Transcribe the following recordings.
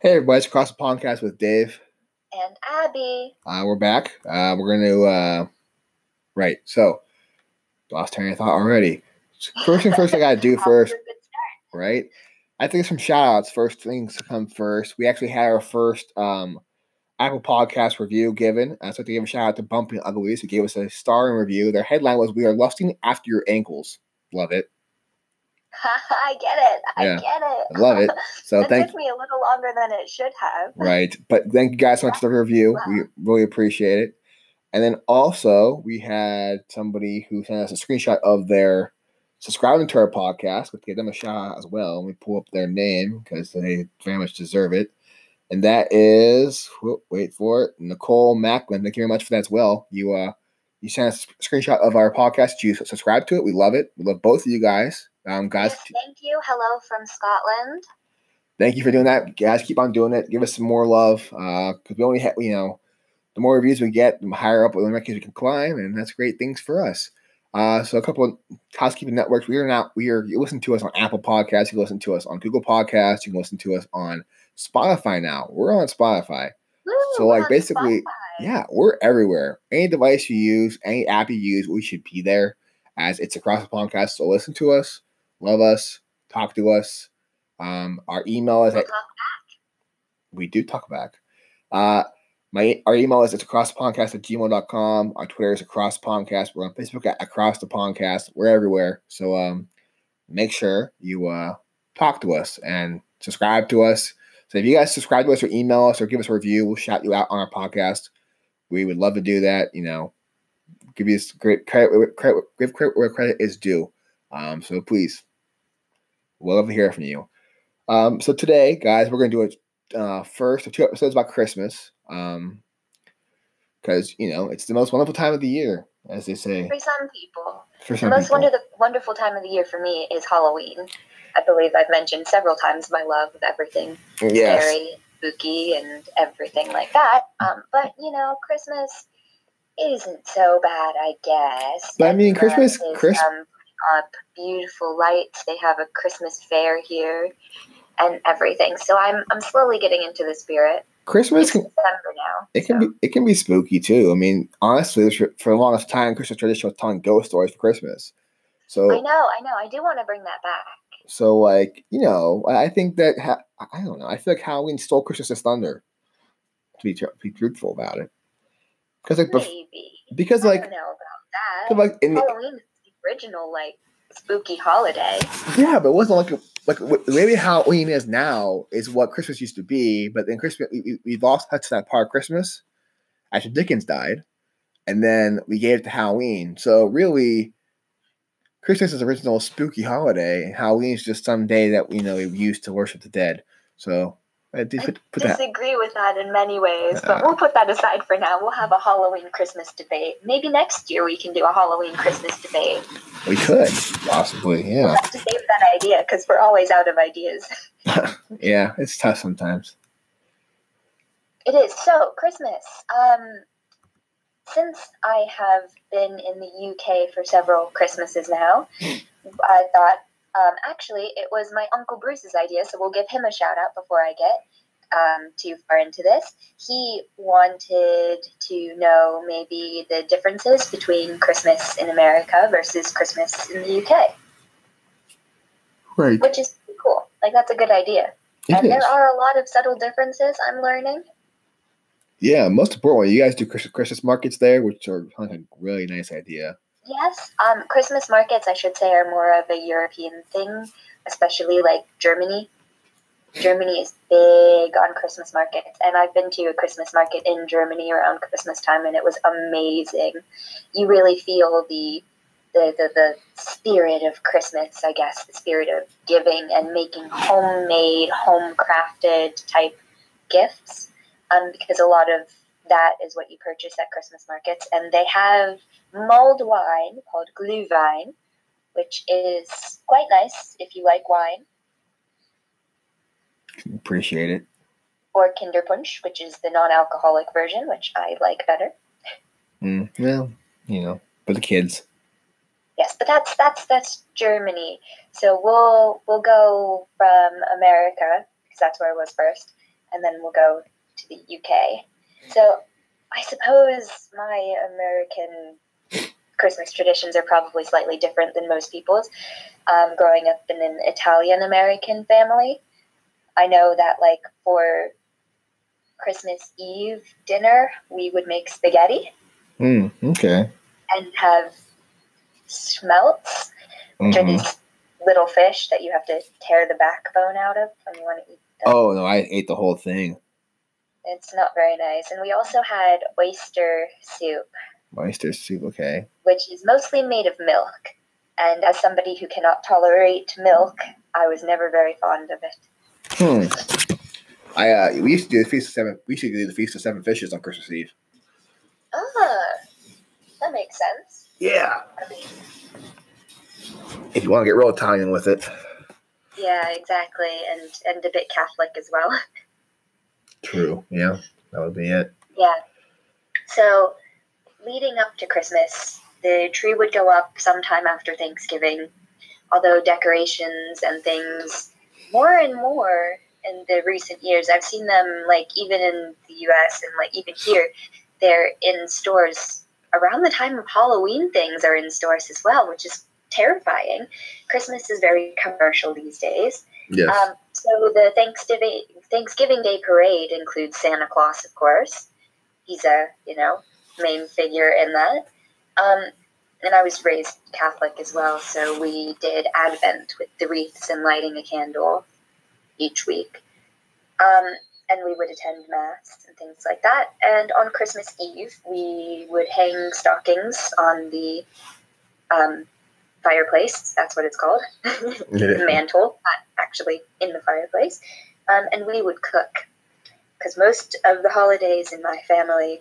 Hey, everybody, it's Across the Podcast with Dave. And Abby. Uh, we're back. Uh, we're going to, uh, right, so, lost train of thought already. First thing first, I got to do Off to a first, right? I think some shout outs. First things to come first. We actually had our first um, Apple Podcast review given. Uh, so I'd like to give a shout out to Bumping Uglies, who gave us a star in review. Their headline was, We are lusting after your ankles. Love it. I get it. I Yeah. get it. I love it. So it thank took me a little longer than it should have. Right. But thank you guys so much for the review. We really appreciate it. And then also we had somebody who sent us a screenshot of their subscribing to our podcast. Let's give them a shout out as well. Let me pull up their name because they very much deserve it. And that is whoop, wait for it, Nicole Macklin. Thank you very much for that as well. You uh you sent us a screenshot of our podcast. You subscribe to it. We love it. We love both of you guys. Um, guys, Yes, thank you. Hello from Scotland. thank you for doing that, guys. Keep on doing it. Give us some more love, because we only have you know, the more reviews we get, the higher up the rankings we can climb, and that's great things for us. Uh, so a couple of housekeeping networks. We are now we are you listen to us on Apple Podcasts. You can listen to us on Google Podcasts. You can listen to us on Spotify now. We're on Spotify. Woo, So, like, basically- Spotify. Yeah, we're everywhere. Any device you use, any app you use, we should be there. As it's across the podcast. So listen to us, love us, talk to us. Um, our email is We'll at we do talk back. Uh, my our email is it's across the podcast at gmail.com. Our Twitter is across the podcast. We're on Facebook at across the podcast. We're everywhere. So um make sure you uh talk to us and subscribe to us. So if you guys subscribe to us or email us or give us a review, we'll shout you out on our podcast. We would love to do that, you know. Give you great credit, where credit give credit where credit is due. Um, so please, we'll love to hear from you. Um, so today, guys, we're gonna do a uh, first of two episodes about Christmas. Um, because you know it's the most wonderful time of the year, as they say. For some people. For The some most people. wonder- wonderful time of the year for me is Halloween. I believe I've mentioned several times my love of everything yes. scary, spooky, and everything like that. Um, but you know, Christmas isn't so bad, I guess. But I mean, Christmas- is, Chris- um, up beautiful lights. They have a Christmas fair here, and everything. So I'm I'm slowly getting into the spirit. Christmas can December now. it can so- be it can be spooky too. I mean, honestly, for, the longest time, Christmas tradition was telling ghost stories for Christmas. So I know, I know. I do want to bring that back. so like you know, I think that ha- I don't know. I feel like Halloween stole Christmas's thunder. To be to be truthful about it, because like bef- because I like don't know about 'cause, that. like in Halloween the original like spooky holiday. Yeah, but it wasn't like a, like way Halloween is now is what Christmas used to be. But then Christmas, we, we, lost touch that part of Christmas after Dickens died, and then we gave it to Halloween. So really, Christmas is original spooky holiday, and Halloween is just some day that you know we use to worship the dead. So I did put, put that. disagree with that in many ways, Uh. but we'll put that aside for now. We'll have a Halloween Christmas debate. Maybe next year we can do a Halloween Christmas debate. We could possibly, yeah, We'll have to save that idea because we're always out of ideas. yeah. It's tough sometimes. It is. So, Christmas. Um, since I have been in the UK for several Christmases now, I thought um, actually it was my Uncle Bruce's idea, so we'll give him a shout out before I get um, too far into this. He wanted to know maybe the differences between Christmas in America versus Christmas in the UK, Right. which is pretty cool. Like, that's a good idea. It and is. there are a lot of subtle differences I'm learning. Yeah, most importantly, you guys do Christmas, markets there, which are a really nice idea. Yes, um, Christmas markets, I should say, are more of a European thing, especially like Germany. Germany is big on Christmas markets, and I've been to a Christmas market in Germany around Christmas time, and it was amazing. You really feel the the, the, the spirit of Christmas, I guess, the spirit of giving and making homemade, home crafted type gifts, um, because a lot of that is what you purchase at Christmas markets, and they have mulled wine called Glühwein, which is quite nice if you like wine, Appreciate it. or Kinderpunsch, which is the non-alcoholic version, which I like better. Mm, well, you know, for the kids. Yes, but that's that's that's Germany. So we'll we'll go from America because that's where I was first and then we'll go to the UK. So I suppose my American Christmas traditions are probably slightly different than most people's. Um, growing up in an Italian American family, I know that like for Christmas Eve dinner, we would make spaghetti Mm, okay. and have smelts, which are Mhm. these little fish that you have to tear the backbone out of when you want to eat them. Oh no, I ate the whole thing. It's not very nice. And we also had oyster soup, Oyster soup. Okay. which is mostly made of milk. And as somebody who cannot tolerate milk, I was never very fond of it. Hmm. I uh, we used to do the feast of seven. We used to do the feast of seven fishes on Christmas Eve. Ah, that makes sense. Yeah. If you want to get real Italian with it. yeah, exactly. And and a bit Catholic as well. True. Yeah. That would be it. Yeah. So, leading up to Christmas, the tree would go up sometime after Thanksgiving. Although decorations and things, more and more in the recent years, I've seen them like even in the US and like even here, they're in stores around the time of Halloween. Things are in stores as well, which is terrifying. Christmas is very commercial these days. Yes. Um, so the Thanksgiving Thanksgiving Day parade includes Santa Claus, of course. He's a you know main figure in that. Um, and I was raised Catholic as well, so we did Advent with the wreaths and lighting a candle each week. Um, and we would attend mass and things like that. And on Christmas Eve, we would hang stockings on the um, fireplace. That's what it's called. the mantle, not actually in the fireplace. Um, and we would cook. Because most of the holidays in my family,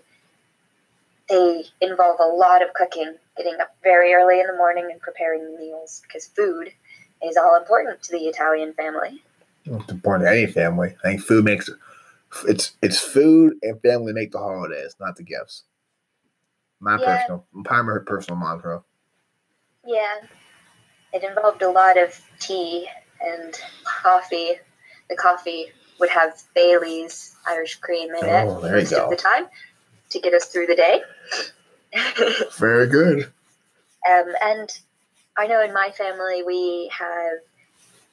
they involve a lot of cooking, getting up very early in the morning and preparing meals, because food is all important to the Italian family. It's important to any family. I think food makes it's it's food and family make the holidays, not the gifts. My Yeah. personal, my personal mantra. Yeah, it involved a lot of tea and coffee. The coffee would have Bailey's Irish cream in it Oh, there you most go. of the time to get us through the day. Very good. Um, and I know in my family we have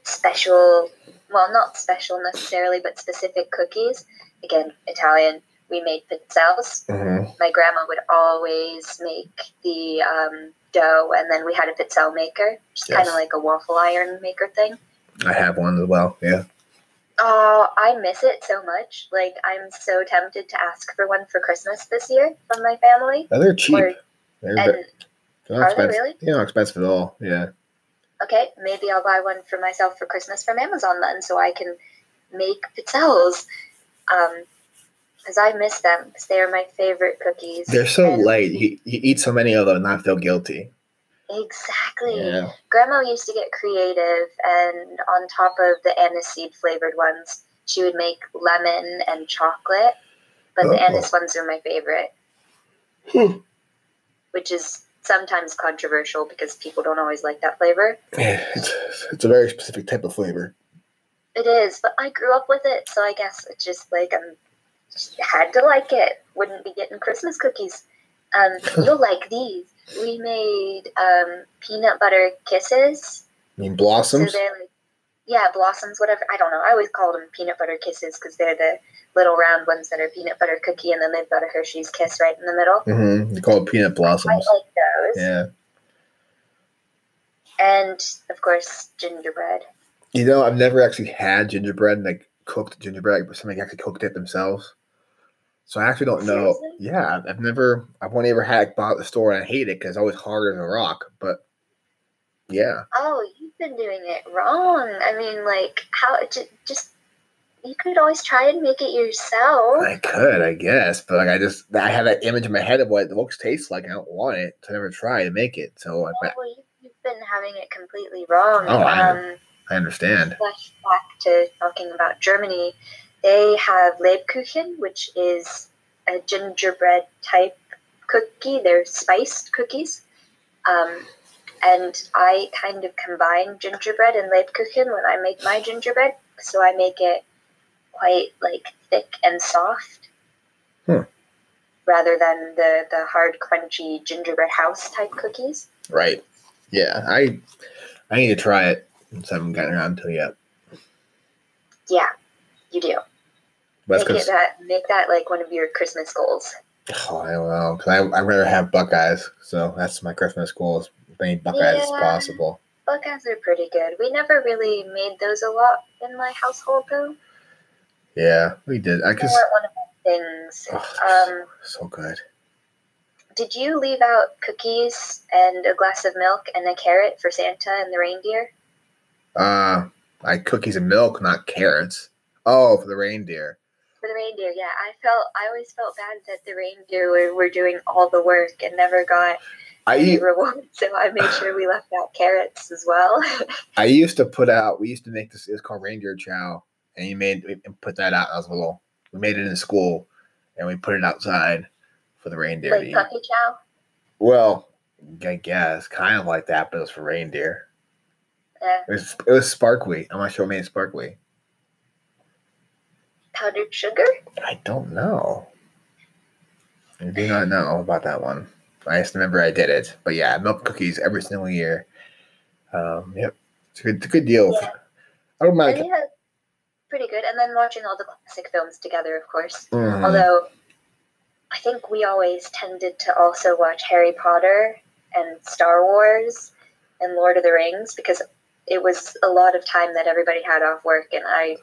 special, well, not special necessarily, but specific cookies. Again, Italian. We made pizzelles. hmm My grandma would always make the um, dough, and then we had a pizzelle maker, just kind of like a waffle iron maker thing. I have one as well. Yeah. Oh, I miss it so much. Like, I'm so tempted to ask for one for Christmas this year from my family. Oh, they're cheap. Or, They're, and they're not are they expensive. really? Yeah, not expensive at all. Yeah. okay, maybe I'll buy one for myself for Christmas from Amazon then, so I can make pizzelles. Um, because I miss them because they are my favorite cookies. They're so And- light. You, you eat so many of them and not feel guilty. Exactly. Yeah. Grandma used to get creative, and on top of the aniseed flavored ones, she would make lemon and chocolate. But the Oh. anise ones are my favorite, Hmm. which is sometimes controversial because people don't always like that flavor. Yeah, It's, it's a very specific type of flavor. It is, but I grew up with it, so I guess it's just like I'm just had to like it. Wouldn't be getting Christmas cookies. Um, you'll like these. We made um, peanut butter kisses. I mean, blossoms. they're like, yeah, blossoms, whatever. I don't know. I always call them peanut butter kisses because they're the little round ones that are peanut butter cookie, and then they've got a Hershey's kiss right in the middle. Mm-hmm. They call it peanut blossoms. I like those. Yeah. And of course, gingerbread. You know, I've never actually had gingerbread, like cooked gingerbread, but somebody actually cooked it themselves. So I actually don't know. Seriously? Yeah, I've- never, I've only ever had bought the store and I hate it because it's always harder than a rock. But yeah, Oh, you've been doing it wrong. I mean, like, how j- just you could always try and make it yourself. I could, I guess, but like I just, I have that image in my head of what it looks tastes like. I don't want it to never try to make it. So like, Oh, well, you- you've been having it completely wrong. Oh, I um, I understand. flash back to talking about Germany, they have Lebkuchen, which is a gingerbread type cookie. They're spiced cookies. Um, and I kind of combine gingerbread and Lebkuchen when I make my gingerbread. So I make it quite like thick and soft. Hmm. Rather than the the hard, crunchy gingerbread house type cookies. Right. Yeah. I I need to try it since I haven't gotten around to it yet. Yeah, you do. That's make that make that like one of your Christmas goals. oh, I don't. Cause I I rather have Buckeyes, so that's my Christmas goal: is as many Buckeyes as possible. Buckeyes are pretty good. We never really made those a lot in my household though. Yeah, we did. I They cause one of my things. oh, Um, so good. did you leave out cookies and a glass of milk and a carrot for Santa and the reindeer? Uh, I cookies and milk, not carrots. Oh, for the reindeer. For the reindeer, yeah. I felt I always felt bad that the reindeer were, were doing all the work and never got I eat. reward. So I made sure we left out carrots as well. I used to put out. We used to make this. It was called reindeer chow, and you made and put that out. I was little. We made it in school, and we put it outside for the reindeer like puppy chow. Well, I guess kind of like that, but it was for reindeer. Yeah. It was it was sparkly. I'm not sure what made sparkly. Powdered sugar? I don't know. I do not know about that one. I just remember I did it. But yeah, milk cookies every single year. Um, yep, it's a good, it's a good deal. Yeah. I don't mind. yeah, pretty good. And then watching all the classic films together, of course. Mhm. Although I think we always tended to also watch Harry Potter and Star Wars and Lord of the Rings because it was a lot of time that everybody had off work and I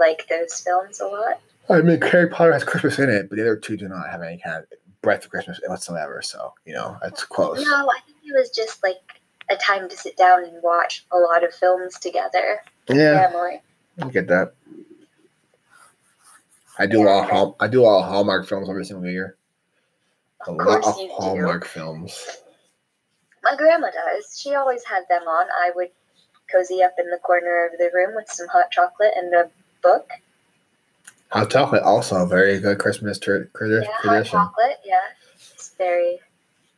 like those films a lot. I mean, Harry Potter has Christmas in it, but the other two do not have any kind of breath of Christmas whatsoever. So you know, that's close. No, I think it was just like a time to sit down and watch a lot of films together. Yeah, Family. I get that. I do Yeah. all Hall, I do all Hallmark films every single year. A Of lot of you do. Hallmark films. My grandma does. She always had them on. I would cozy up in the corner of the room with some hot chocolate and a book. Hot chocolate also a very good Christmas tra- tradi- Yeah, hot tradition. chocolate. Yeah, it's very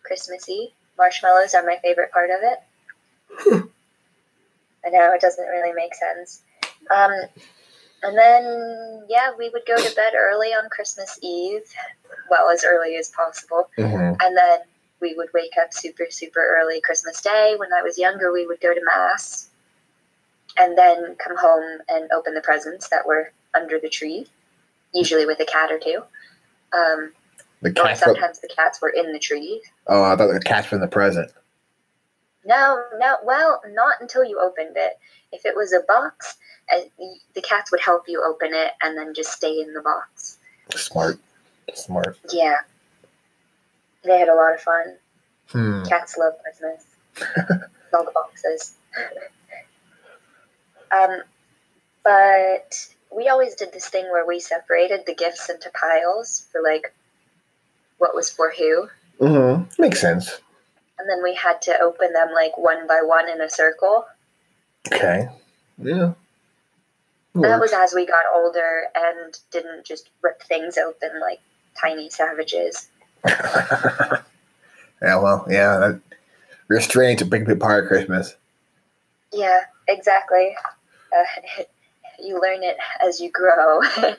Christmassy. Marshmallows are my favorite part of it. I know it doesn't really make sense. Um, and then yeah, we would go to bed early on Christmas Eve, well as early as possible, Mhm. and then we would wake up super super early Christmas Day. When I was younger, we would go to mass, and then come home and open the presents that were under the tree, usually with a cat or two. Um, The. From, sometimes the cats were in the tree. oh, I thought the cats were in the present. No, no, well, not until you opened it. If it was a box, uh, the cats would help you open it and then just stay in the box. Smart, smart. Yeah. They had a lot of fun. Hmm. Cats love Christmas. All the boxes. um, but we always did this thing where we separated the gifts into piles for like what was for who. Mm-hmm. Makes sense. And then we had to open them like one by one in a circle. Okay. Yeah. That was as we got older and didn't just rip things open like tiny savages. yeah. Well, yeah. That, restraint to big part of Christmas. Yeah, exactly. Uh, you learn it as you grow.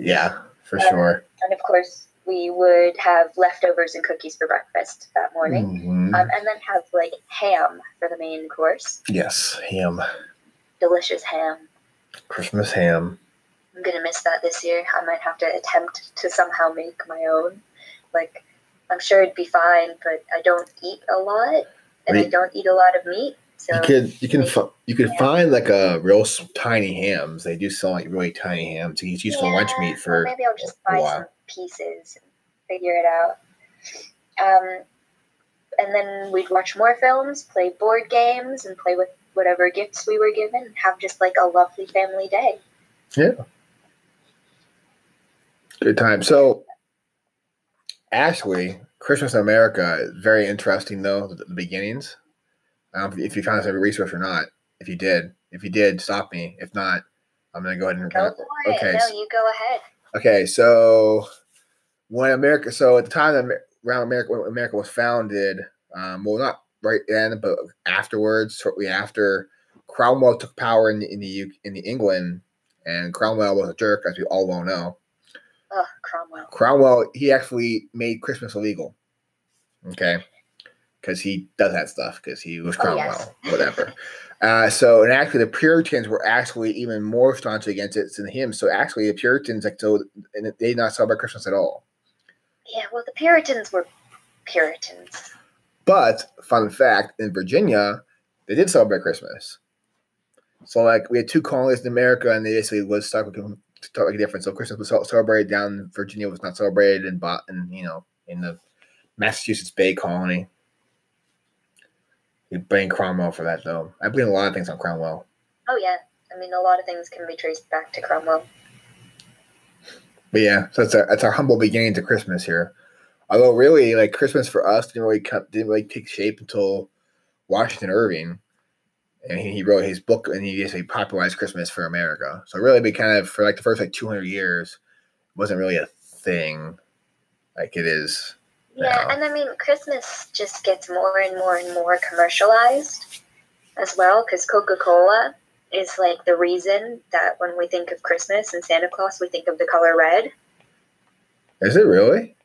Yeah, for Um, sure. and of course, we would have leftovers and cookies for breakfast that morning. Mhm. Um, and then have like ham for the main course. yes, ham. Delicious ham. Christmas ham. I'm gonna miss that this year. I might have to attempt to somehow make my own. Like, I'm sure it'd be fine, but I don't eat a lot, and I don't eat a lot of meat. So You could you can fi- you could Yeah. find like a real tiny hams. They do sell like really tiny hams. You can use for lunch meat or for maybe I'll just buy some pieces and figure it out. Um, and then we'd watch more films, play board games, and play with whatever gifts we were given, and have just like a lovely family day. Yeah. Good time. So, Ashley, Christmas in America is very interesting though. The, the beginnings. I don't know if you found this every resource or not. If you did, if you did, stop me. If not, I'm gonna go ahead and Go for it. Okay, No, so- you go ahead. Okay, so when America, so at the time that around America, when America was founded, um, well, not right then, but afterwards, shortly after, Cromwell took power in the, in the U- in the England. and Cromwell was a jerk, as we all well know. Ugh, Cromwell. Cromwell, he actually made Christmas illegal. Okay. Because he does that stuff, because he was Oh, Cromwell, yes. whatever. Uh, so, and actually, the Puritans were actually even more staunch against it than him. So, actually, the Puritans, like, so and they did not celebrate Christmas at all. Yeah, well, the Puritans were Puritans. But, fun fact, in Virginia, they did celebrate Christmas. So, like, we had two colonies in America, and they basically was stuck with like different. So, Christmas was celebrated down in Virginia, was not celebrated in, in you know, in the Massachusetts Bay Colony. You blame Cromwell for that, though. I blame a lot of things on Cromwell. Oh yeah, I mean, a lot of things can be traced back to Cromwell. But yeah, so it's our, it's our humble beginning to Christmas here. Although really, like Christmas for us didn't really come, didn't really take shape until Washington Irving, and he, he wrote his book and he basically popularized Christmas for America. So really, we kind of for like the first like two hundred years wasn't really a thing, like it is. Yeah, Yeah. and I mean, Christmas just gets more and more and more commercialized as well because Coca Cola is like the reason that when we think of Christmas and Santa Claus, we think of the color red. Is it really?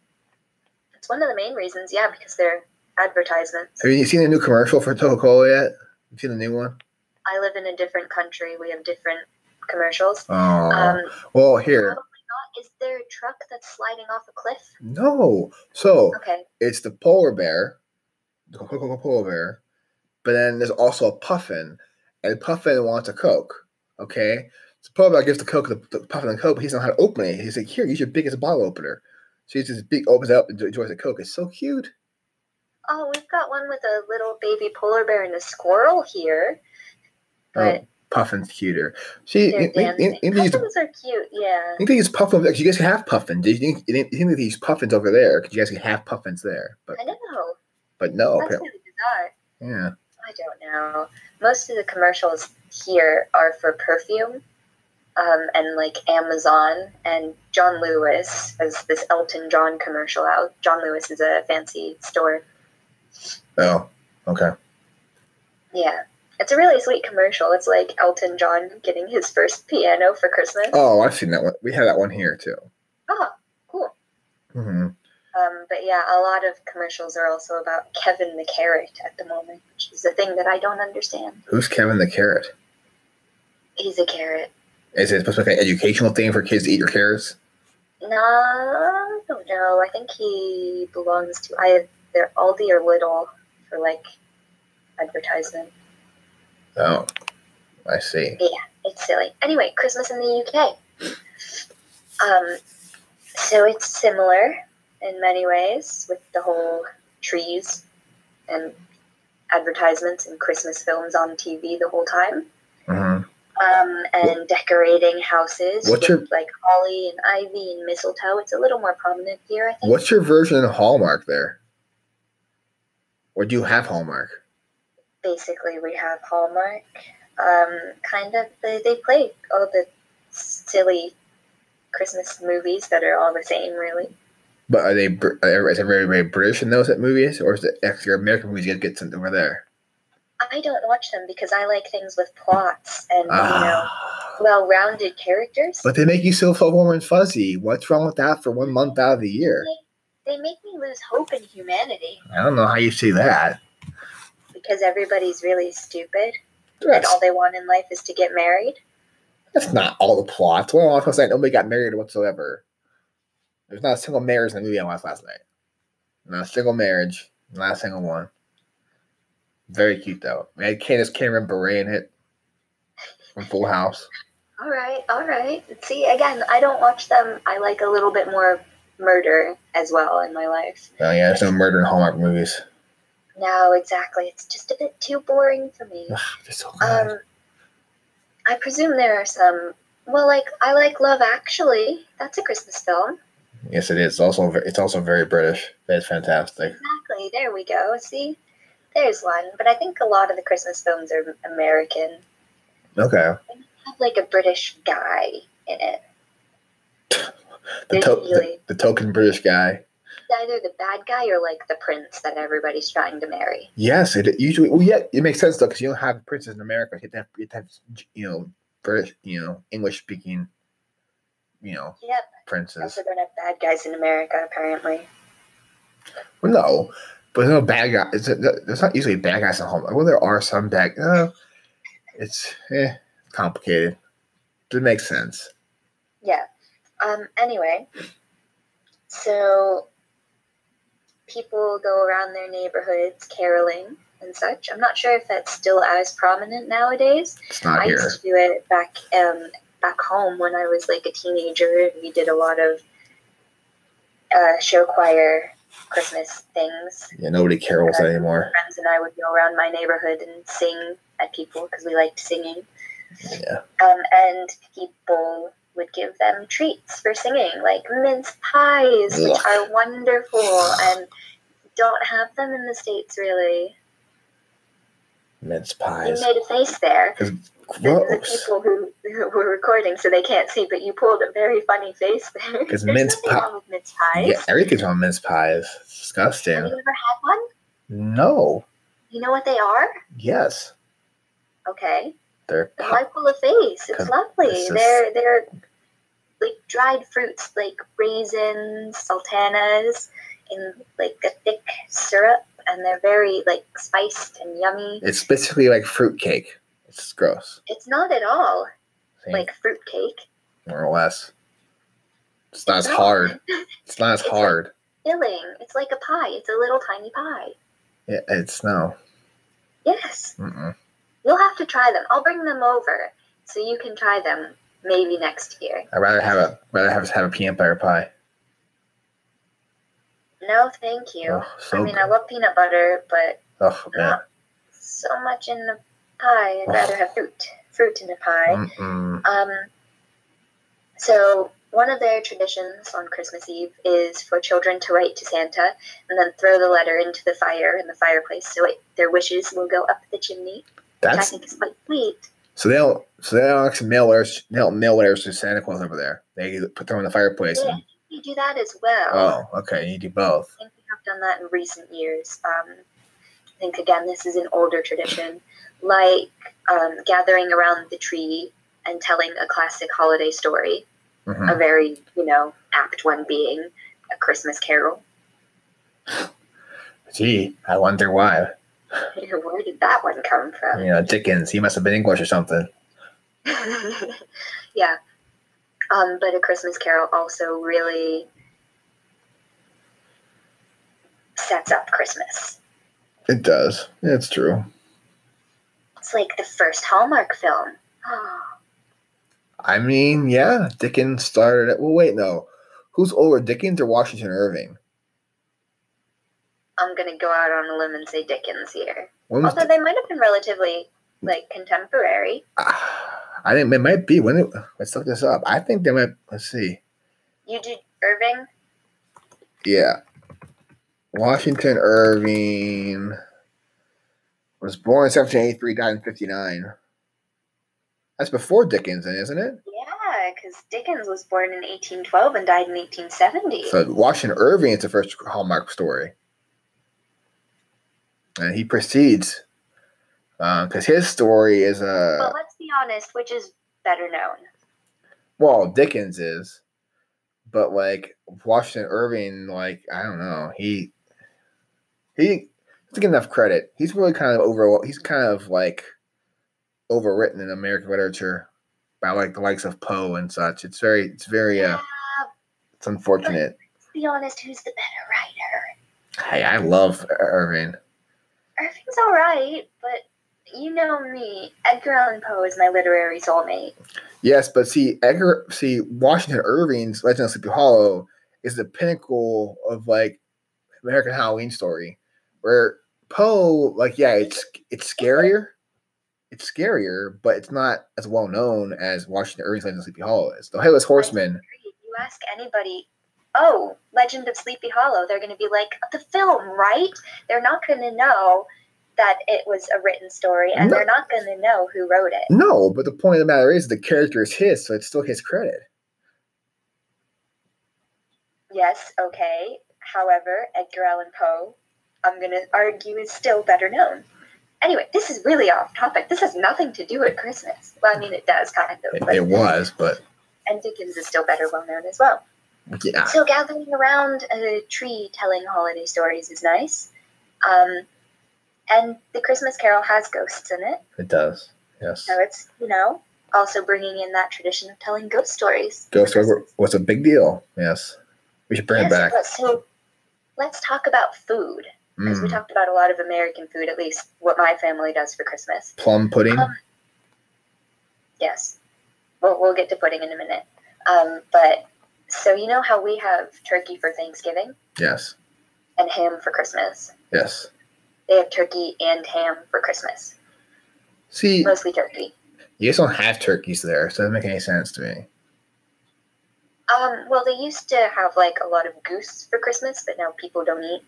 It's one of the main reasons, yeah, because they're advertisements. Have you seen the new commercial for Coca Cola yet? You seen the new one? I live in a different country. We have different commercials. Oh, Um, well, here, not. Is there a truck that's sliding off a cliff? no. So Okay. it's the polar bear, the Coca-Cola polar bear, but then there's also a puffin, and puffin wants a Coke. Okay, so polar bear gives the Coke the, the puffin the Coke, but he doesn't know how to open it. He's like, "Here, use your biggest bottle opener." So he just big opens it up and enjoys the Coke. It's so cute. Oh, we've got one with a little baby polar bear and a squirrel here. But oh, puffin's cuter. See, think, dancing. you think, Puffins are cute, yeah. you think it's puffin? Because you guys can have puffins. You think you think these puffins over there? Because you guys can have puffins there, but I know. but no. That's really bizarre. Yeah. I don't know. Most of the commercials here are for perfume, um, and like Amazon and John Lewis has this Elton John commercial out. John Lewis is a fancy store. Oh. Okay. Yeah. It's a really sweet commercial. It's like Elton John getting his first piano for Christmas. Oh, I've seen that one. We have that one here too. Oh, cool. hmm Um, but yeah, a lot of commercials are also about Kevin the Carrot at the moment, which is a thing that I don't understand. Who's Kevin the Carrot? He's a carrot. Is it supposed to be like an educational thing for kids to eat your carrots? No, I don't know. I think he belongs to either Aldi or Lidl for like advertisement. Oh, I see. Yeah, it's silly. Anyway, Christmas in the UK. Um, so it's similar in many ways with the whole trees and advertisements and Christmas films on TV the whole time. hmm Um, and decorating houses What's with your- like holly and ivy and mistletoe. It's a little more prominent here, I think. What's your version of Hallmark there? Or do you have Hallmark? Basically we have Hallmark. Um, kind of they, they play all the silly Christmas movies that are all the same, really. But are they? Is very very British in those movies, or is it actually American movies? You get something over there. I don't watch them because I like things with plots and you know Ah, well-rounded characters. but they make you so feel warm and fuzzy. What's wrong with that for one month out of the year? they make me lose hope in humanity I don't know how you see that. Because everybody's really stupid and all they want in life is to get married. that's not all the plot. Well, I'm saying nobody got married whatsoever. There's not a single marriage in the movie I watched last night. Not a single marriage. Not a single one. Very cute though. We had Candace Cameron Bure in it from Full House. All right, all right. See, again, I don't watch them. I like a little bit more murder as well in my life. Oh yeah, there's no murder in Hallmark movies. No, exactly. It's just a bit too boring for me. Ugh, so. Um, I presume there are some. Well, like I like Love Actually. That's a Christmas film. yes, it is. It's also it's also very British. That's fantastic. Exactly. There we go. See, there's one. But I think a lot of the Christmas films are American. Okay. Have like a British guy in it. The, to- the, the token British guy. Either the bad guy or like the prince that everybody's trying to marry. Yes, it usually. Well, yeah, it makes sense though because you don't have princes in America. You have you have, you know British, you know, English speaking, you know, Yep. princes. Also, don't have bad guys in America, apparently. Well, no, but no bad guy. There's not usually bad guys in Hallmark. Well, there are some bad. Uh, it's eh, complicated. It makes sense. Yeah. Um. Anyway, so people go around their neighborhoods caroling and such. I'm not sure if that's still as prominent nowadays. It's not I here. used to do it back um back home when I was like a teenager. We did a lot of uh, show choir Christmas things. Yeah, nobody carols anymore. Friends and I would go around my neighborhood and sing at people because we liked singing. Yeah. Um, and people would give them treats for singing, like mince pies, which are wonderful and don't have them in the States really. Mince pies. You made a face there. The, the people who, who were recording, so they can't see, but you pulled a very funny face there. There's mince nothing pie- wrong with mince pies. Yeah, everything's on mince pies. It's Have you ever had one? No. You know what they are? Yes. Okay. They're Then pop- Why pull a face? It's lovely. They're they're like dried fruits, like raisins, sultanas, in like a thick syrup, and they're very like spiced and yummy. It's basically like fruit cake. It's gross. It's not at all See? like fruit cake. more or less. It's not as hard. It's not as It's like- hard. Filling. It's like a pie. It's a little tiny pie. Yeah, it's no. Yes, Mm-mm. You'll have to try them. I'll bring them over so you can try them maybe next year. I'd rather have a rather have have a peanut butter pie. No, thank you. Oh, so I mean, I love peanut butter, but oh man. not so much in the pie. I'd rather have fruit, fruit in a pie. Mm-mm. Um, so one of their traditions on Christmas Eve is for children to write to Santa and then throw the letter into the fire in the fireplace, so it, their wishes will go up the chimney, which I That's think quite sweet. so they don't so they don't actually mail letters they don't mail letters to Santa Claus over there. They put them in the fireplace. Yeah, And, you do that as well. oh, okay. You do both. I think we have done that in recent years. Um, I think again, this is an older tradition, like um, gathering around the tree and telling a classic holiday story. Mhm. A very, you know, apt one being a Christmas Carol. Gee, I wonder why. Where did that one come from? You know, Dickens. He must have been English or something. yeah. Um, but a Christmas Carol also really sets up Christmas. It does. It's true. It's like the first Hallmark film. I mean, yeah, Dickens started it. Well, wait, no. Who's older, Dickens or Washington Irving? I'm gonna go out on a limb and say Dickens here. Although they might have been relatively like contemporary. Ah, I think it might be. When it, let's look this up. I think they might. Let's see. You did Irving? Yeah, Washington Irving was born in 1783, died in 59. That's before Dickens, isn't it? Yeah, because Dickens was born in 1812 and died in 1870. So Washington Irving is the first Hallmark story, and he proceeds because his story is a but let's be honest, which is better known? well Dickens is, but like Washington Irving, like I don't know, he he doesn't get enough credit. He's really kind of over. He's kind of like overwritten in American literature by like the likes of Poe and such. It's very, it's very, uh, it's unfortunate. let's be honest, who's the better writer? Hey, I love Irving. Irving's all right, but you know me. Edgar Allan Poe is my literary soulmate. Yes, but see, Edgar, see, Washington Irving's Legend of Sleepy Hollow is the pinnacle of like American Halloween story, where Poe, like, yeah, it's it's scarier, it's scarier, but it's not as well known as Washington Irving's Legend of Sleepy Hollow is. The Headless Horseman, You ask anybody, oh, Legend of Sleepy Hollow, they're going to be like, the film, right? They're not going to know that it was a written story, and No. they're not going to know who wrote it. no, but the point of the matter is the character is his, so it's still his credit. Yes, okay. However, Edgar Allan Poe, I'm going to argue, is still better known. Anyway, this is really off topic. This has nothing to do with Christmas. Well, I mean, it does kind of. It, it was, but and Dickens is still better well known as well. Yeah. So gathering around a tree telling holiday stories is nice. Um, and the Christmas Carol has ghosts in it, It does. Yes. so it's you know also bringing in that tradition of telling ghost stories. Ghost stories was a big deal. Yes. We should bring Yes, it back. So let's talk about food because we Mm. talked about a lot of American food, at least what my family does for Christmas. Plum pudding. Um, Yes, we'll we'll get to pudding in a minute. Um, but so you know how we have turkey for Thanksgiving yes. and ham for Christmas. Yes. They have turkey and ham for Christmas, See, mostly turkey. you guys don't have turkeys there, so it doesn't make any sense to me. Um, well, they used to have like a lot of goose for Christmas, but now people don't eat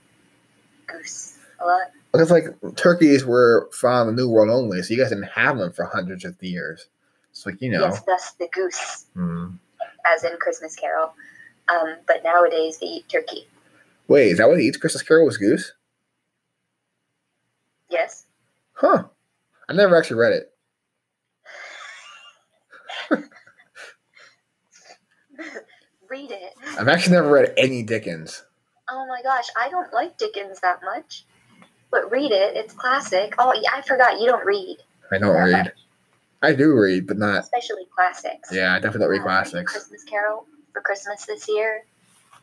goose a lot. Because like turkeys were found in the New World only, so you guys didn't have them for hundreds of years. It's like you know. Yes, thus the goose, Hmm. As in Christmas Carol. Um, but nowadays they eat turkey. Wait, is that what he eats Christmas Carol was goose? Yes. Huh. I never actually read it. Read it. I've actually never read any Dickens. Oh my gosh, I don't like Dickens that much. But read it. It's classic. Oh, yeah, I forgot you don't read, I don't read. I do read, but not. especially classics. Yeah, I definitely read Uh, classics. Christmas Carol for Christmas this year.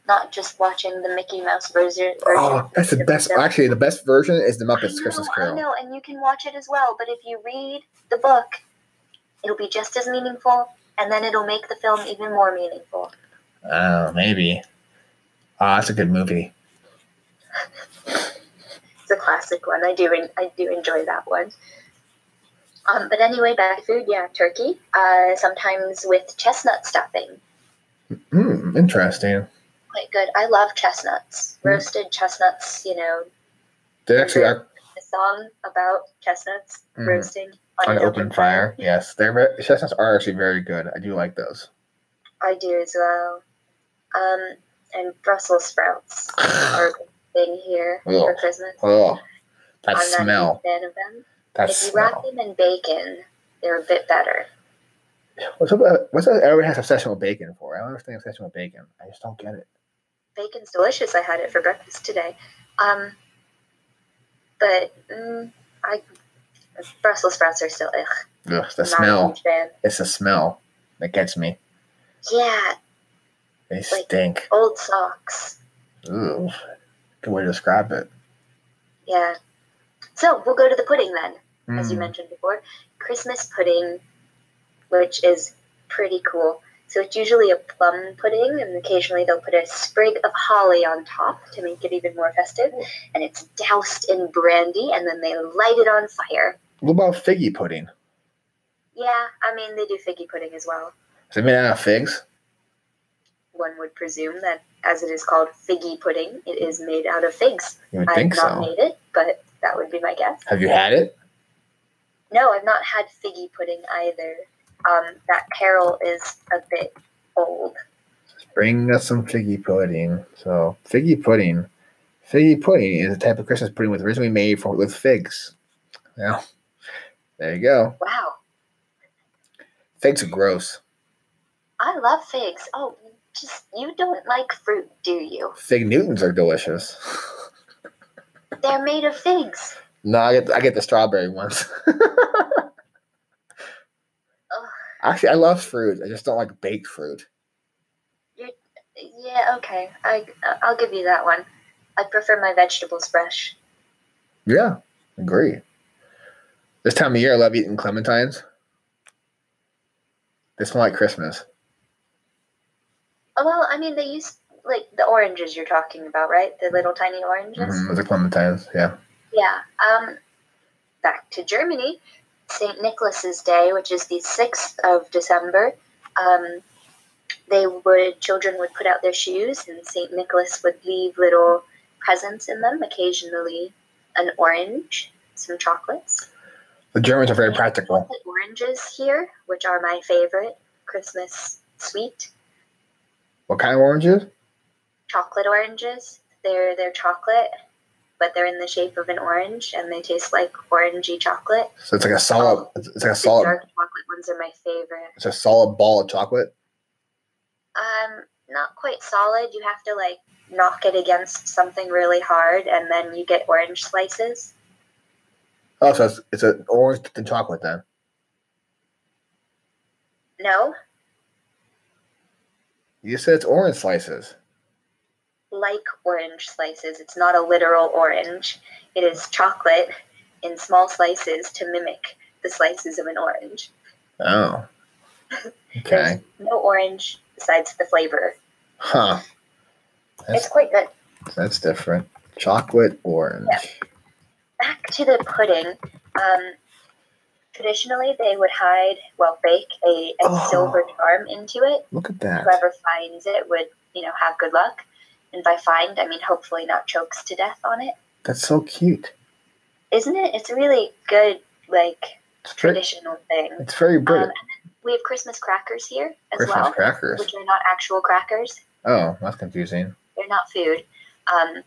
Not just watching the Mickey Mouse version. Oh, that's the best. Actually, the best version is the I Muppets know, Christmas I Carol. know, and you can watch it as well. But if you read the book, it'll be just as meaningful, and then it'll make the film even more meaningful. Oh, maybe. Ah, that's a good movie. It's a classic one. I do, I do enjoy that one. Um, but anyway, back to food. Yeah, turkey. Uh, sometimes with chestnut stuffing. Hmm, interesting. Quite good. I love chestnuts. Hmm. Roasted chestnuts. You know, They actually are a song about chestnuts Mhm. roasting on an open fire. Yes, they're chestnuts are actually very good. I do like those. I do as well. Um, and Brussels sprouts are a thing here for Christmas. Oh, that I'm not smell. a fan of them. That if you wrap them in bacon, they're a bit better. What's up? uh, What's that? Everyone has obsession with bacon for? I don't understand obsession with bacon. I just don't get it. Bacon's delicious. I had it for breakfast today. Um, but mm, I Brussels sprouts are still ugh. Ugh, the smell. It's the smell that gets me. Yeah, They Like- stink. old socks. Ooh, good way to describe it. Yeah. So we'll go to the pudding then. As you Mm. mentioned before, Christmas pudding, which is pretty cool. So it's usually a plum pudding, and occasionally they'll put a sprig of holly on top to make it even more festive. And it's doused in brandy, and then they light it on fire. What about figgy pudding? Yeah, I mean, they do figgy pudding as well. Is it made out of figs? One would presume that, as it is called figgy pudding, it is made out of figs. You would I've think not so. made it, but that would be my guess. Have you had it? No, I've not had figgy pudding either. Um, that carol is a bit old. Bring us some figgy pudding. So figgy pudding, figgy pudding is a type of Christmas pudding was originally made for with figs. Well, there you go. Wow, Figs are gross. I love figs. Oh, just you don't like fruit, do you? Fig Newtons are delicious. They're made of figs. No, I get I get the strawberry ones. Actually, I love fruit. I just don't like baked fruit. Yeah, okay. I I'll give you that one. I prefer my vegetables fresh. Yeah, agree. This time of year, I love eating clementines. They smell like Christmas. Oh, well, I mean, they use like the oranges you're talking about, right? The little tiny oranges. Mm-hmm, those are clementines. Yeah. Yeah. Um, back to Germany, St. Nicholas's Day, which is the sixth of December. Um, they would children would put out their shoes, and St. Nicholas would leave little presents in them. Occasionally, an orange, some chocolates. The Germans are very practical. Oranges here, which are my favorite Christmas sweet. What kind of oranges? Chocolate oranges. They're they're chocolate, but they're in the shape of an orange and they taste like orangey chocolate. So it's like a solid. It's it's like a solid. dark chocolate ones are my favorite. It's a solid ball of chocolate. Um, not quite solid. You have to like knock it against something really hard, and then you get orange slices. Oh, so it's, it's an orange chocolate then. No, You said it's orange slices. Like orange slices. It's not a literal orange. It is chocolate in small slices to mimic the slices of an orange. Oh. Okay. No orange besides the flavor. Huh. It's That's quite good. that's different. Chocolate orange. Back to the pudding. Um, traditionally, they would hide, well, bake a, a Oh. silver charm into it. Look at that. Whoever finds it would, you know, have good luck. And by find, I mean hopefully not chokes to death on it. That's so cute. Isn't it? It's a really good, like, It's very, traditional thing. it's very Um, British. and we have Christmas crackers here as Christmas well, crackers. which are not actual crackers. Oh, that's confusing. They're not food. Um,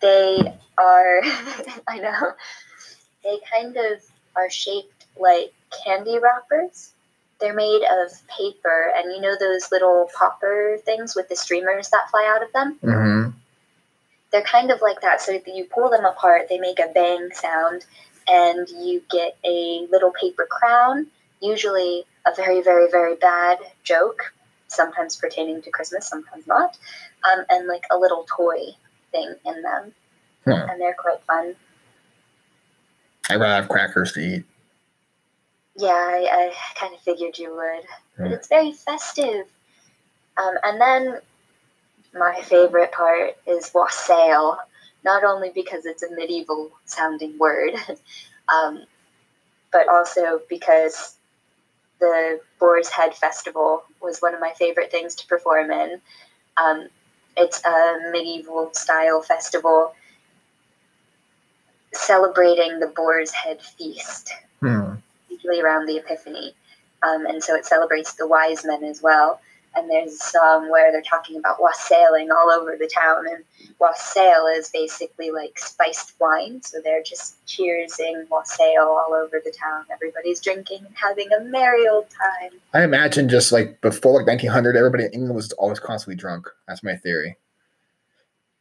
they are, I know, they kind of are shaped like candy wrappers. They're made of paper, and you know those little popper things with the streamers that fly out of them? Mm-hmm. They're kind of like that. So you pull them apart, they make a bang sound, and you get a little paper crown, usually a very, very, very bad joke, sometimes pertaining to Christmas, sometimes not, um, and like a little toy thing in them. Hmm. And they're quite fun. I'd rather have crackers to eat. Yeah, I, I kind of figured you would. But Hmm. it's very festive. Um, and then my favorite part is wassail, not only because it's a medieval sounding word, um, but also because the Boar's Head Festival was one of my favorite things to perform in. Um, it's a medieval style festival celebrating the Boar's Head Feast Hmm. Usually around the Epiphany. Um, and so it celebrates the wise men as well. And there's a song where they're talking about wassailing all over the town. And wassail is basically like spiced wine. So they're just cheersing wassail all over the town. Everybody's drinking and having a merry old time. I imagine just like before like 1900, everybody in England was always constantly drunk. That's my theory.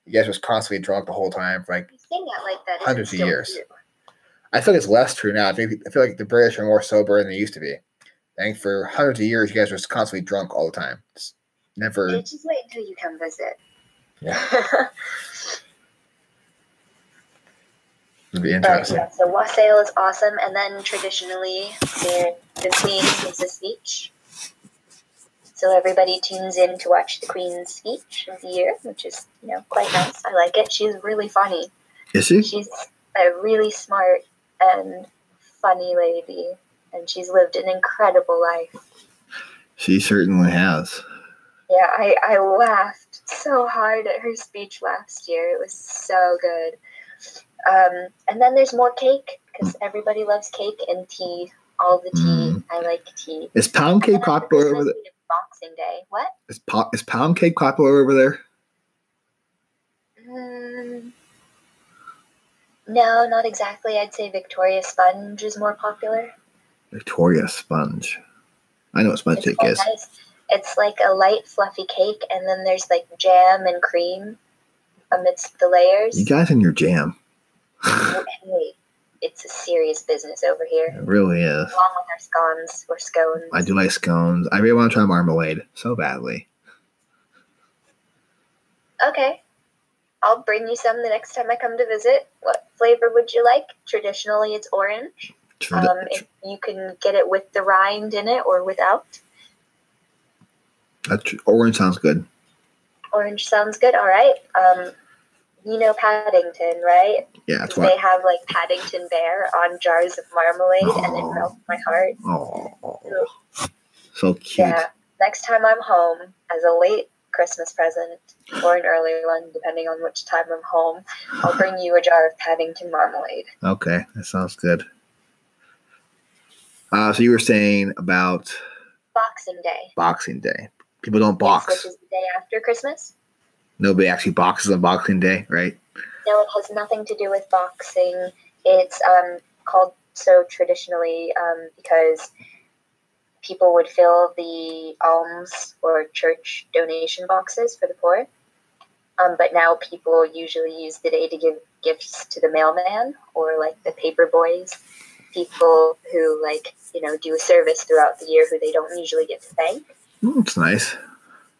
You guys was constantly drunk the whole time for like like Hundreds of years. I feel like it's less true now. I think I feel like the British are more sober than they used to be. I think for hundreds of years, you guys were constantly drunk all the time. It's never. You just wait until you come visit. Yeah. It'd be But interesting. yeah, so wassail is awesome, and then traditionally the the queen gives a speech. So everybody tunes in to watch the queen's speech of the year, which is you know quite nice. I like it. She's really funny. Is she? She's a really smart and funny lady, and she's lived an incredible life. She certainly has. Yeah, I, I laughed so hard at her speech last year. It was so good. Um, and then there's more cake because everybody loves cake and tea. All the tea. Mm. I like tea. Is pound cake popular over there? Boxing Day. What? Is, po- is pound cake popular over there? Mm, no, not exactly. I'd say Victoria Sponge is more popular. Victoria sponge. I know what sponge cake is. nice. It's like a light, fluffy cake, and then there's like jam and cream amidst the layers. You guys and your jam. Oh, hey, it's a serious business over here. It really is. Along with our scones or scones. I do like scones. I really want to try marmalade so badly. Okay. I'll bring you some the next time I come to visit. What flavor would you like? Traditionally, it's orange. Tradi- Um, if you can get it with the rind in it or without. that tr- orange sounds good. Orange sounds good. All right. Um, you know Paddington, right? Yeah, that's They have like Paddington Bear on jars of marmalade, and it melts my heart. Oh, so cute. Yeah. Next time I'm home as a late Christmas present or an early one, depending on which time I'm home, I'll bring you a jar of Paddington marmalade. Okay, that sounds good. Uh, so you were saying about Boxing Day. Boxing Day. People don't Yes, box. which is the day after Christmas. Nobody actually boxes on Boxing Day, right? No, it has nothing to do with boxing. It's um, called so traditionally um, because people would fill the alms or church donation boxes for the poor. Um, but now people usually use the day to give gifts to the mailman or like the paper boys, people who like you know do a service throughout the year who they don't usually get to thank. Mm, It's nice.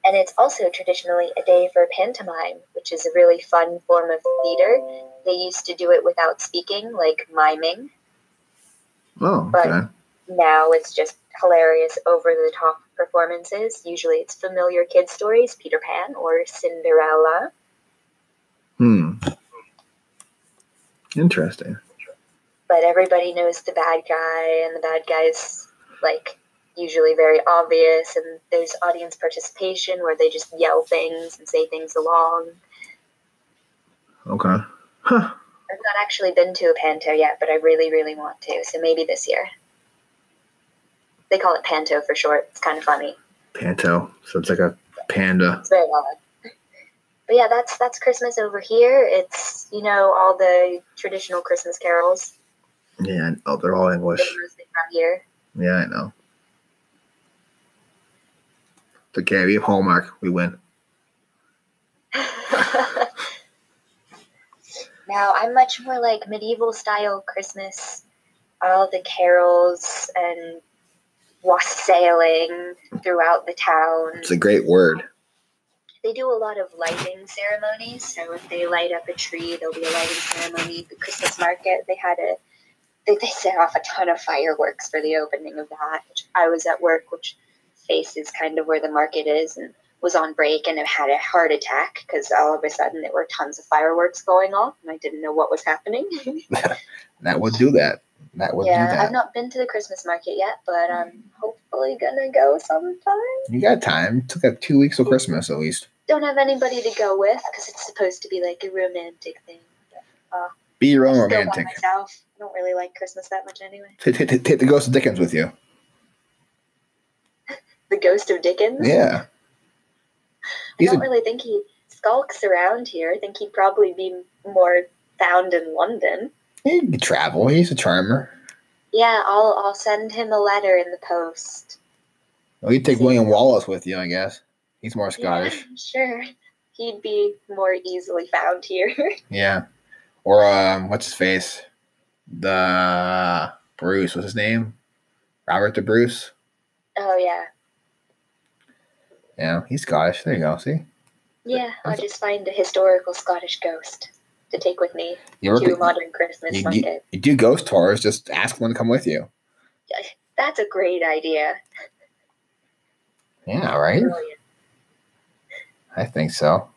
And it's also traditionally a day for pantomime, which is a really fun form of theater. They used to do it without speaking, like miming. Oh, But- Now it's just hilarious, over the top performances. Usually it's familiar kid stories, Peter Pan or Cinderella. Hmm. Interesting. But everybody knows the bad guy, and the bad guy's like usually very obvious, and there's audience participation where they just yell things and say things along. Okay. Huh. I've not actually been to a panto yet, but I really, really want to. So maybe this year. They call it panto for short. It's kind of funny. Panto. So it's like a panda. It's very odd. But yeah, that's that's Christmas over here. It's you know all the traditional Christmas carols. Yeah. Oh, they're all They're English. mostly from here. Yeah, I know. It's okay. We have Hallmark. We win. now I'm much more like medieval style Christmas. All the carols and wassailing throughout the town. It's a great word. they do a lot of lighting ceremonies. So if they light up a tree, there'll be a lighting ceremony. The Christmas market, they had a they, they set off a ton of fireworks for the opening of that. Which I was at work, which faces kind of where the market is, and was on break and had a heart attack because all of a sudden there were tons of fireworks going off, and I didn't know what was happening. That would do that. That would yeah, do I've not been to the Christmas market yet, but I'm hopefully gonna go sometime. You got time. Took up two weeks till Christmas at least. Don't have anybody to go with because it's supposed to be like a romantic thing. Uh, be your own romantic. myself. I don't really like Christmas that much anyway. Take, take, take- take the Ghost of Dickens with you. The ghost of Dickens. Yeah. I He's don't a, really think he skulks around here. I think he'd probably be more found in London. He can travel. He's a charmer. Yeah, I'll I'll send him a letter in the post. Well, you take William Wallace with you, I guess. He's more Scottish. Yeah, sure. He'd be more easily found here. Yeah. Or um, what's his face? The Bruce. What's his name? Robert the Bruce. oh yeah. Yeah, he's Scottish. There you go. See, Yeah, I'll just find a historical Scottish ghost to take with me you to a modern Christmas you, you, market. you do ghost tours. Just ask them to come with you. That's a great idea. Yeah, right. Brilliant. I think so.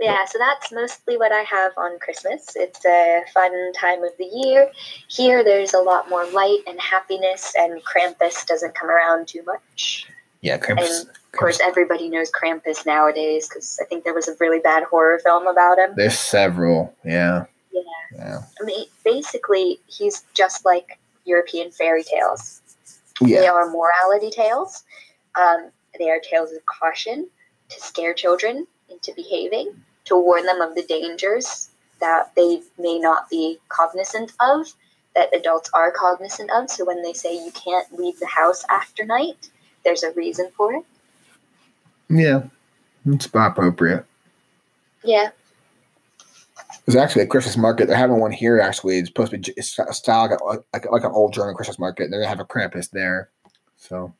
Yeah, so that's mostly what I have on Christmas. It's a fun time of the year. Here, there's a lot more light and happiness, and Krampus doesn't come around too much. Yeah, Krampus. And of course, everybody knows Krampus nowadays because I think there was a really bad horror film about him. There's several. Yeah. Yeah. Yeah. I mean, basically, he's just like European fairy tales. Yeah. They are morality tales. Um, they are tales of caution to scare children into behaving, to warn them of the dangers that they may not be cognizant of, that adults are cognizant of. So when they say you can't leave the house after night, there's a reason for it. Yeah. It's about appropriate. Yeah. There's actually a Christmas market. They're having one here. Actually, it's supposed to be it's a style like, like like an old German Christmas market. They're gonna have a Krampus there. So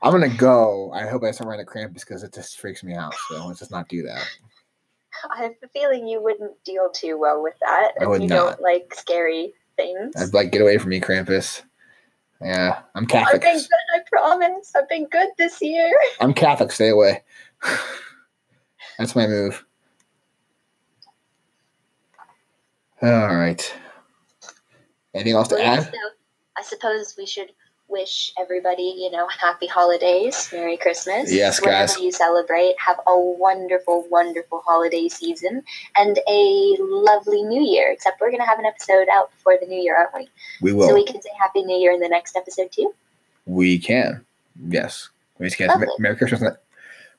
I'm gonna go. I hope I don't run a Krampus because it just freaks me out. So let's just not do that. I have a feeling you wouldn't deal too well with that I if would you not. don't like scary things. I'd like get away from me, Krampus. Yeah, I'm Catholic. I've Catholic. been good, I promise. I've been good this year. I'm Catholic. Stay away. That's my move. All right. Anything else to Well, add? so I suppose we should wish everybody, you know, happy holidays, Merry Christmas. Yes, guys. you celebrate, have a wonderful, wonderful holiday season and a lovely New Year. Except we're going to have an episode out before the New Year, aren't we? We will. So we can say Happy New Year in the next episode too. We can. Yes. We just can't. Merry Christmas.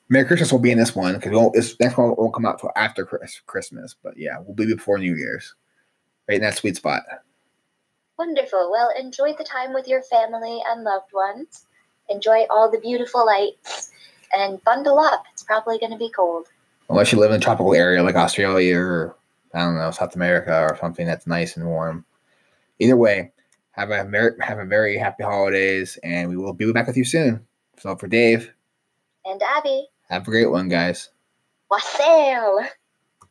Merry Christmas will be in this one because this next one won't come out till after Christmas. But yeah, we'll be before New Year's, right in that sweet spot. Wonderful. Well, enjoy the time with your family and loved ones. Enjoy all the beautiful lights and bundle up. It's probably going to be cold. Unless you live in a tropical area like Australia or I don't know South America or something that's nice and warm. Either way, have a mer- have a very happy holidays, and we will be back with you soon. So for Dave And Abby, have a great one, guys. wassail!